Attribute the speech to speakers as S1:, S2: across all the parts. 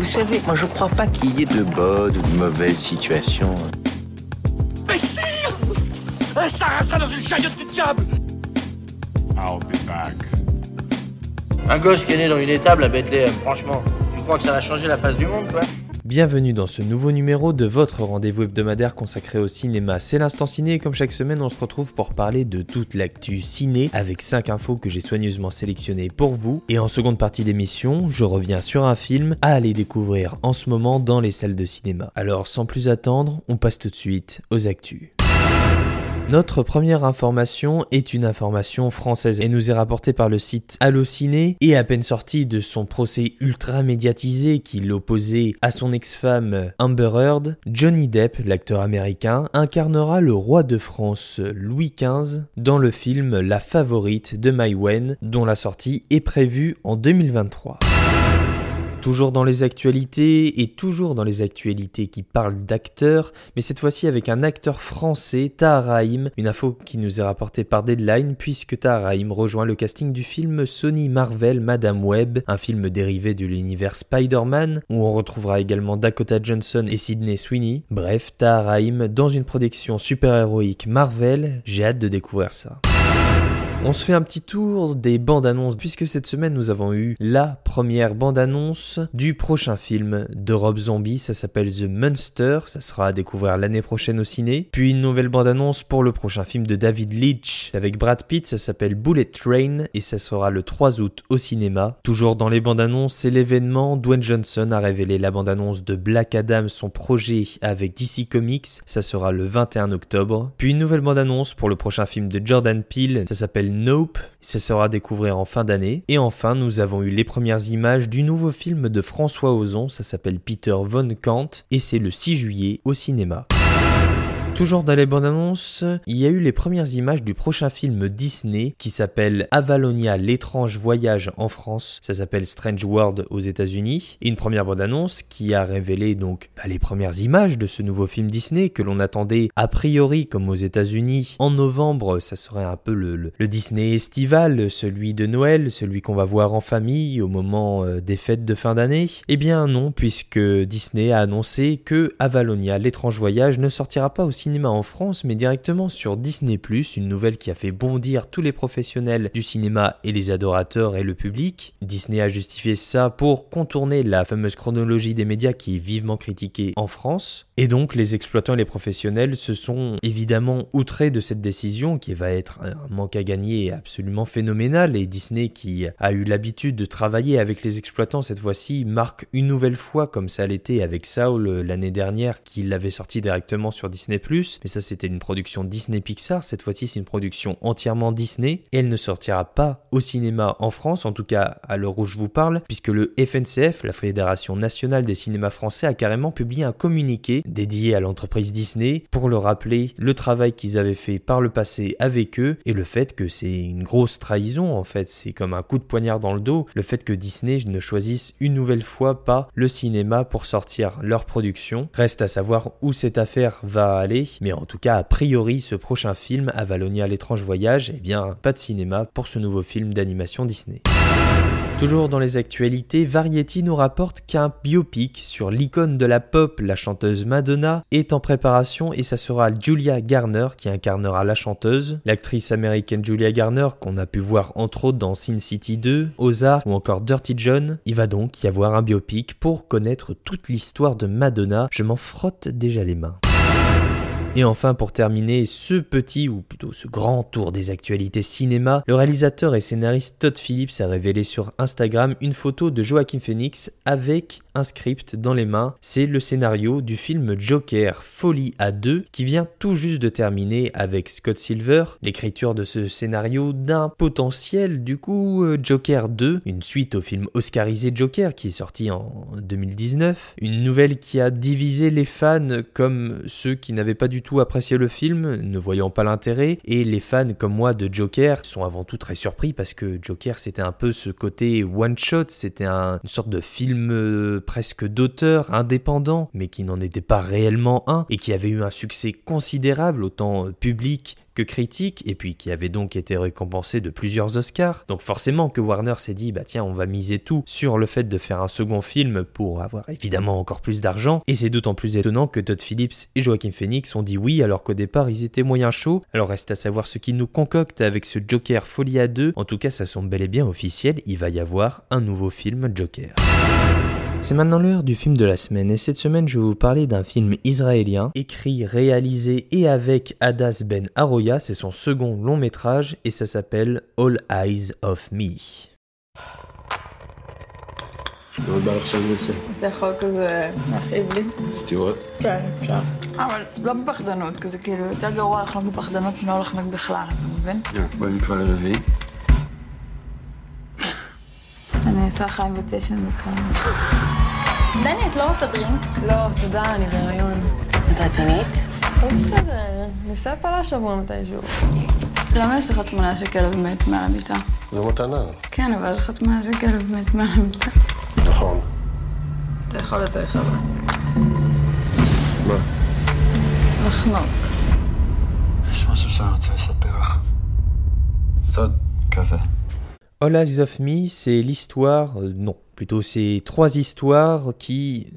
S1: Vous savez, moi je crois pas qu'il y ait de bonnes ou de mauvaises situations.
S2: Mais sire Un sarrasin dans une chariote du diable
S3: I'll be back.
S4: Un gosse qui est né dans une étable à Bethléem, franchement. Tu crois que ça va changer la face du monde, quoi
S5: Bienvenue dans ce nouveau numéro de votre rendez-vous hebdomadaire consacré au cinéma. C'est l'instant ciné et comme chaque semaine on se retrouve pour parler de toute l'actu ciné avec 5 infos que j'ai soigneusement sélectionnées pour vous. Et en seconde partie d'émission, je reviens sur un film à aller découvrir en ce moment dans les salles de cinéma. Alors sans plus attendre, on passe tout de suite aux actus. Notre première information est une information française et nous est rapportée par le site Allociné et à peine sorti de son procès ultra médiatisé qui l'opposait à son ex-femme Amber Heard, Johnny Depp, l'acteur américain, incarnera le roi de France Louis XV dans le film La Favorite de Mai Wen dont la sortie est prévue en 2023. Toujours dans les actualités et toujours dans les actualités qui parlent d'acteurs, mais cette fois-ci avec un acteur français, Tahar une info qui nous est rapportée par Deadline puisque Tahar rejoint le casting du film Sony Marvel Madame Web, un film dérivé de l'univers Spider-Man où on retrouvera également Dakota Johnson et Sidney Sweeney. Bref, Tahar dans une production super-héroïque Marvel, j'ai hâte de découvrir ça. On se fait un petit tour des bandes annonces puisque cette semaine nous avons eu la première bande annonce du prochain film de Rob Zombie, ça s'appelle The Monster, ça sera à découvrir l'année prochaine au ciné. Puis une nouvelle bande annonce pour le prochain film de David Leitch avec Brad Pitt, ça s'appelle Bullet Train et ça sera le 3 août au cinéma. Toujours dans les bandes annonces, c'est l'événement, Dwayne Johnson a révélé la bande annonce de Black Adam, son projet avec DC Comics, ça sera le 21 octobre. Puis une nouvelle bande annonce pour le prochain film de Jordan Peele, ça s'appelle Nope, ça sera à découvrir en fin d'année. Et enfin, nous avons eu les premières images du nouveau film de François Ozon, ça s'appelle Peter Von Kant, et c'est le 6 juillet au cinéma. Toujours dans les bandes annonces, il y a eu les premières images du prochain film Disney qui s'appelle Avalonia l'étrange voyage en France. Ça s'appelle Strange World aux États-Unis. Une première bande annonce qui a révélé donc bah, les premières images de ce nouveau film Disney que l'on attendait a priori comme aux États-Unis en novembre. Ça serait un peu le, Disney estival, celui de Noël, celui qu'on va voir en famille au moment euh, des fêtes de fin d'année. Eh bien non, puisque Disney a annoncé que Avalonia l'étrange voyage ne sortira pas aussi en France, mais directement sur Disney ⁇ une nouvelle qui a fait bondir tous les professionnels du cinéma et les adorateurs et le public. Disney a justifié ça pour contourner la fameuse chronologie des médias qui est vivement critiquée en France. Et donc les exploitants et les professionnels se sont évidemment outrés de cette décision qui va être un manque à gagner absolument phénoménal et Disney qui a eu l'habitude de travailler avec les exploitants cette fois-ci marque une nouvelle fois comme ça l'était avec Saul l'année dernière qui l'avait sorti directement sur Disney ⁇ mais ça c'était une production Disney Pixar, cette fois-ci c'est une production entièrement Disney, et elle ne sortira pas au cinéma en France, en tout cas à l'heure où je vous parle, puisque le FNCF, la Fédération Nationale des Cinémas Français, a carrément publié un communiqué dédié à l'entreprise Disney pour leur rappeler le travail qu'ils avaient fait par le passé avec eux, et le fait que c'est une grosse trahison en fait, c'est comme un coup de poignard dans le dos, le fait que Disney ne choisisse une nouvelle fois pas le cinéma pour sortir leur production. Reste à savoir où cette affaire va aller, mais en tout cas, a priori, ce prochain film, Avalonia l'étrange voyage, eh bien, pas de cinéma pour ce nouveau film d'animation Disney. Toujours dans les actualités, Variety nous rapporte qu'un biopic sur l'icône de la pop, la chanteuse Madonna, est en préparation et ça sera Julia Garner qui incarnera la chanteuse. L'actrice américaine Julia Garner, qu'on a pu voir entre autres dans Sin City 2, Ozark ou encore Dirty John. Il va donc y avoir un biopic pour connaître toute l'histoire de Madonna. Je m'en frotte déjà les mains. Et enfin, pour terminer ce petit, ou plutôt ce grand tour des actualités cinéma, le réalisateur et scénariste Todd Phillips a révélé sur Instagram une photo de Joaquin Phoenix avec un script dans les mains. C'est le scénario du film Joker Folie à deux qui vient tout juste de terminer avec Scott Silver. L'écriture de ce scénario d'un potentiel, du coup, euh, Joker 2, une suite au film oscarisé Joker qui est sorti en 2019. Une nouvelle qui a divisé les fans comme ceux qui n'avaient pas du tout apprécié le film, ne voyant pas l'intérêt, et les fans comme moi de Joker sont avant tout très surpris parce que Joker c'était un peu ce côté one shot, c'était une sorte de film euh, presque d'auteur, indépendant, mais qui n'en était pas réellement un, et qui avait eu un succès considérable, autant public que critique, et puis qui avait donc été récompensé de plusieurs Oscars. Donc forcément que Warner s'est dit, bah tiens, on va miser tout sur le fait de faire un second film pour avoir évidemment encore plus d'argent, et c'est d'autant plus étonnant que Todd Phillips et Joaquin Phoenix ont dit oui alors qu'au départ ils étaient moyen chauds. Alors reste à savoir ce qu'ils nous concoctent avec ce Joker Folie à deux. En tout cas, ça semble bel et bien officiel, il va y avoir un nouveau film Joker. C'est maintenant l'heure du film de la semaine et cette semaine je vais vous parler d'un film israélien écrit, réalisé et avec Adas Ben Aroya, c'est son second long métrage et ça s'appelle All Eyes of Me.
S6: בא עכשיו לזה.
S7: אתה יכול כזה להכאיב לי?
S6: סטירות?
S7: כן, אפשר. אבל לא בפחדנות, כזה כאילו יותר גרוע לחנוק בפחדנות מלא לחנוק בכלל, אתה מבין?
S6: יאללה, בואי נקרא לרביעי.
S7: עושה לך אינביטיישן בכמה.
S8: דני, את לא רוצה דרינק?
S9: לא, תודה, אני בהיריון.
S8: את רצינית?
S9: הכל בסדר, ניסע פעלה שבוע מתישהו.
S7: למה יש לך תמונה של כלב מת מעל המיטה?
S6: זו מתנה.
S7: כן, אבל יש לך תמונה של כלב מת מעל המיטה.
S6: נכון.
S7: אתה יכול יותר חזק.
S6: מה?
S7: לחנוק.
S6: יש משהו שאני רוצה לספר לך. סוד כזה.
S5: All Eyes of Me, c'est l'histoire, euh, non, plutôt c'est trois histoires qui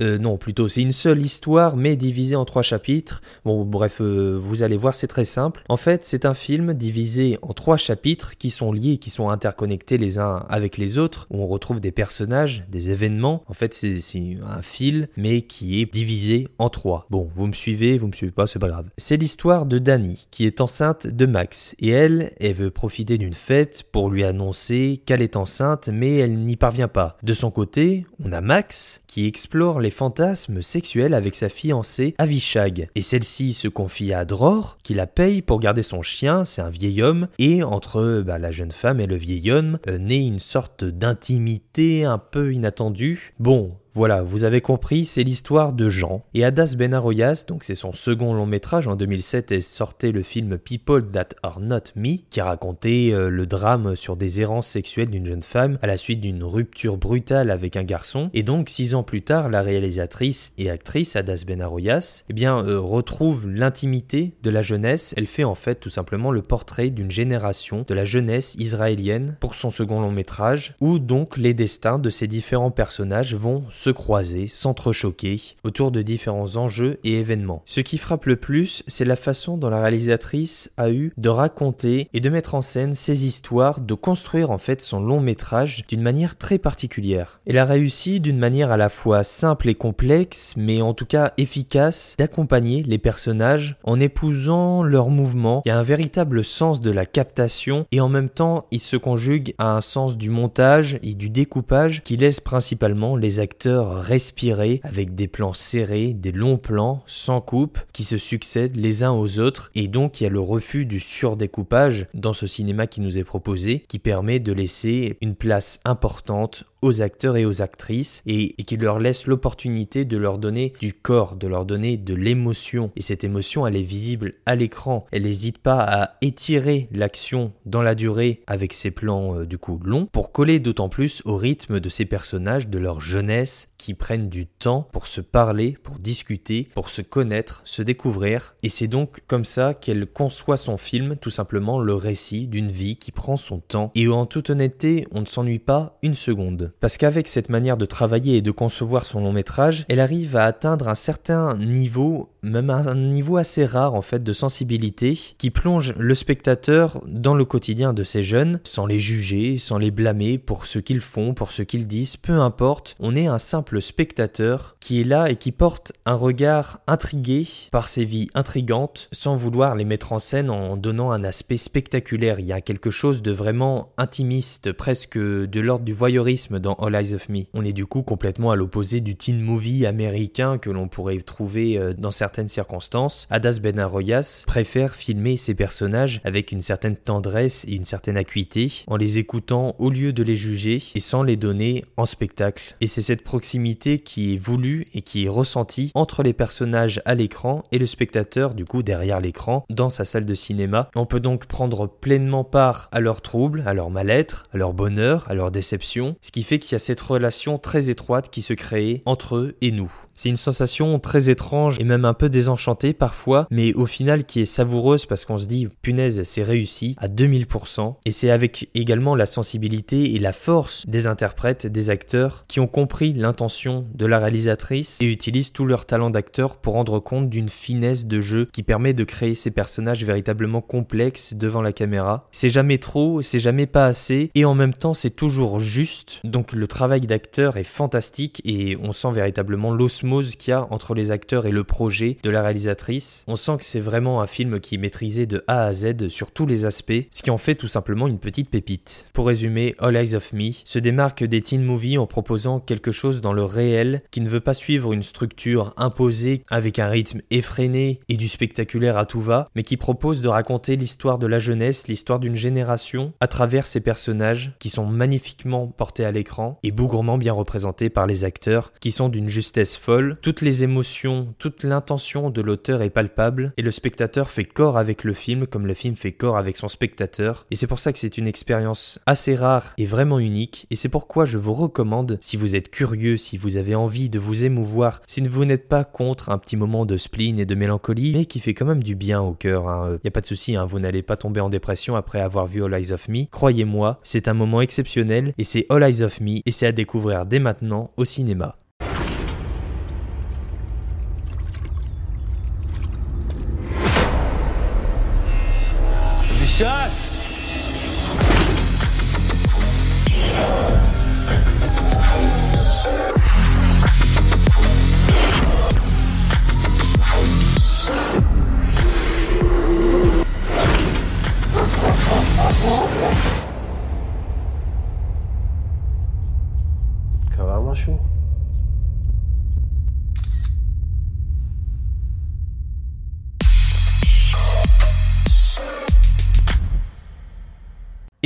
S5: Euh, non, plutôt c'est une seule histoire, mais divisée en trois chapitres. Bon, bref, euh, vous allez voir, c'est très simple. En fait, c'est un film divisé en trois chapitres qui sont liés, qui sont interconnectés les uns avec les autres, où on retrouve des personnages, des événements. En fait, c'est un fil, mais qui est divisé en trois. Bon, vous me suivez, vous me suivez pas, c'est pas grave. C'est l'histoire de Dani, qui est enceinte de Max, et elle, elle veut profiter d'une fête pour lui annoncer qu'elle est enceinte, mais elle n'y parvient pas. De son côté, on a Max, qui explore les fantasmes sexuels avec sa fiancée Avishag. Et celle-ci se confie à Dror, qui la paye pour garder son chien, c'est un vieil homme, et entre bah, la jeune femme et le vieil homme euh, naît une sorte d'intimité un peu inattendue. Bon, voilà, vous avez compris, c'est l'histoire de Jean. Et Adas Ben Aroyas, donc c'est son second long métrage, en 2007 est sorti le film People That Are Not Me, qui racontait euh, le drame sur des errances sexuelles d'une jeune femme à la suite d'une rupture brutale avec un garçon. Et donc, six ans plus tard, la réalisatrice et actrice Adas Ben Aroyas, eh bien, euh, retrouve l'intimité de la jeunesse. Elle fait en fait tout simplement le portrait d'une génération de la jeunesse israélienne pour son second long métrage, où donc les destins de ces différents personnages vont se croiser, s'entrechoquer autour de différents enjeux et événements. Ce qui frappe le plus, c'est la façon dont la réalisatrice a eu de raconter et de mettre en scène ces histoires, de construire en fait son long métrage d'une manière très particulière. Elle a réussi d'une manière à la fois simple et complexe, mais en tout cas efficace, d'accompagner les personnages en épousant leurs mouvements. Il y a un véritable sens de la captation et en même temps il se conjugue à un sens du montage et du découpage qui laisse principalement les acteurs respirer avec des plans serrés, des longs plans sans coupe qui se succèdent les uns aux autres. Et donc il y a le refus du surdécoupage dans ce cinéma qui nous est proposé qui permet de laisser une place importante aux acteurs et aux actrices et, qui leur laisse l'opportunité de leur donner du corps, de leur donner de l'émotion. Et cette émotion, elle est visible à l'écran. Elle n'hésite pas à étirer l'action dans la durée avec ses plans euh, du coup longs pour coller d'autant plus au rythme de ces personnages, de leur jeunesse, qui prennent du temps pour se parler, pour discuter, pour se connaître, se découvrir. Et c'est donc comme ça qu'elle conçoit son film, tout simplement le récit d'une vie qui prend son temps et où en toute honnêteté, on ne s'ennuie pas une seconde. Parce qu'avec cette manière de travailler et de concevoir son long métrage, elle arrive à atteindre un certain niveau, même un niveau assez rare en fait de sensibilité, qui plonge le spectateur dans le quotidien de ces jeunes, sans les juger, sans les blâmer pour ce qu'ils font, pour ce qu'ils disent, peu importe, on est un simple spectateur qui est là et qui porte un regard intrigué par ces vies intrigantes, sans vouloir les mettre en scène en donnant un aspect spectaculaire. Il y a quelque chose de vraiment intimiste, presque de l'ordre du voyeurisme dans All Eyes of Me. On est du coup complètement à l'opposé du teen movie américain que l'on pourrait trouver euh, dans certaines circonstances. Adas Ben Arroyas préfère filmer ses personnages avec une certaine tendresse et une certaine acuité, en les écoutant au lieu de les juger et sans les donner en spectacle. Et c'est cette proximité qui est voulue et qui est ressentie entre les personnages à l'écran et le spectateur du coup derrière l'écran dans sa salle de cinéma. On peut donc prendre pleinement part à leurs troubles, à leur mal-être, à leur bonheur, à leur déception, ce qui fait qu'il y a cette relation très étroite qui se crée entre eux et nous. C'est une sensation très étrange et même un peu désenchantée parfois, mais au final qui est savoureuse parce qu'on se dit punaise, c'est réussi à 2000%. Et c'est avec également la sensibilité et la force des interprètes, des acteurs qui ont compris l'intention de la réalisatrice et utilisent tout leur talent d'acteur pour rendre compte d'une finesse de jeu qui permet de créer ces personnages véritablement complexes devant la caméra. C'est jamais trop, c'est jamais pas assez et en même temps c'est toujours juste. Donc le travail d'acteur est fantastique et on sent véritablement l'osmose qu'il y a entre les acteurs et le projet de la réalisatrice. On sent que c'est vraiment un film qui est maîtrisé de A à Z sur tous les aspects, ce qui en fait tout simplement une petite pépite. Pour résumer, All Eyes of Me se démarque des teen movies en proposant quelque chose dans le réel qui ne veut pas suivre une structure imposée avec un rythme effréné et du spectaculaire à tout va, mais qui propose de raconter l'histoire de la jeunesse, l'histoire d'une génération à travers ces personnages qui sont magnifiquement portés à l'écran et bougrement bien représentés par les acteurs qui sont d'une justesse Toutes les émotions, toute l'intention de l'auteur est palpable et le spectateur fait corps avec le film comme le film fait corps avec son spectateur et c'est pour ça que c'est une expérience assez rare et vraiment unique et c'est pourquoi je vous recommande si vous êtes curieux, si vous avez envie de vous émouvoir, si vous n'êtes pas contre un petit moment de spleen et de mélancolie mais qui fait quand même du bien au cœur. Il hein. n'y a pas de souci, hein, vous n'allez pas tomber en dépression après avoir vu All Eyes of Me. Croyez-moi, c'est un moment exceptionnel et c'est All Eyes of Me et c'est à découvrir dès maintenant au cinéma.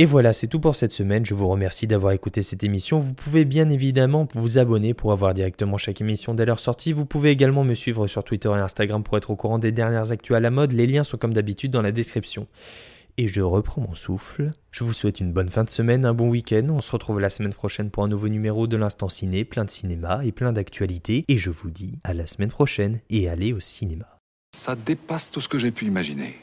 S5: Et voilà, c'est tout pour cette semaine. Je vous remercie d'avoir écouté cette émission. Vous pouvez bien évidemment vous abonner pour avoir directement chaque émission dès leur sortie. Vous pouvez également me suivre sur Twitter et Instagram pour être au courant des dernières actus à la mode. Les liens sont comme d'habitude dans la description. Et je reprends mon souffle. Je vous souhaite une bonne fin de semaine, un bon week-end. On se retrouve la semaine prochaine pour un nouveau numéro de l'Instant Ciné, plein de cinéma et plein d'actualités. Et je vous dis à la semaine prochaine et allez au cinéma.
S10: Ça dépasse tout ce que j'ai pu imaginer.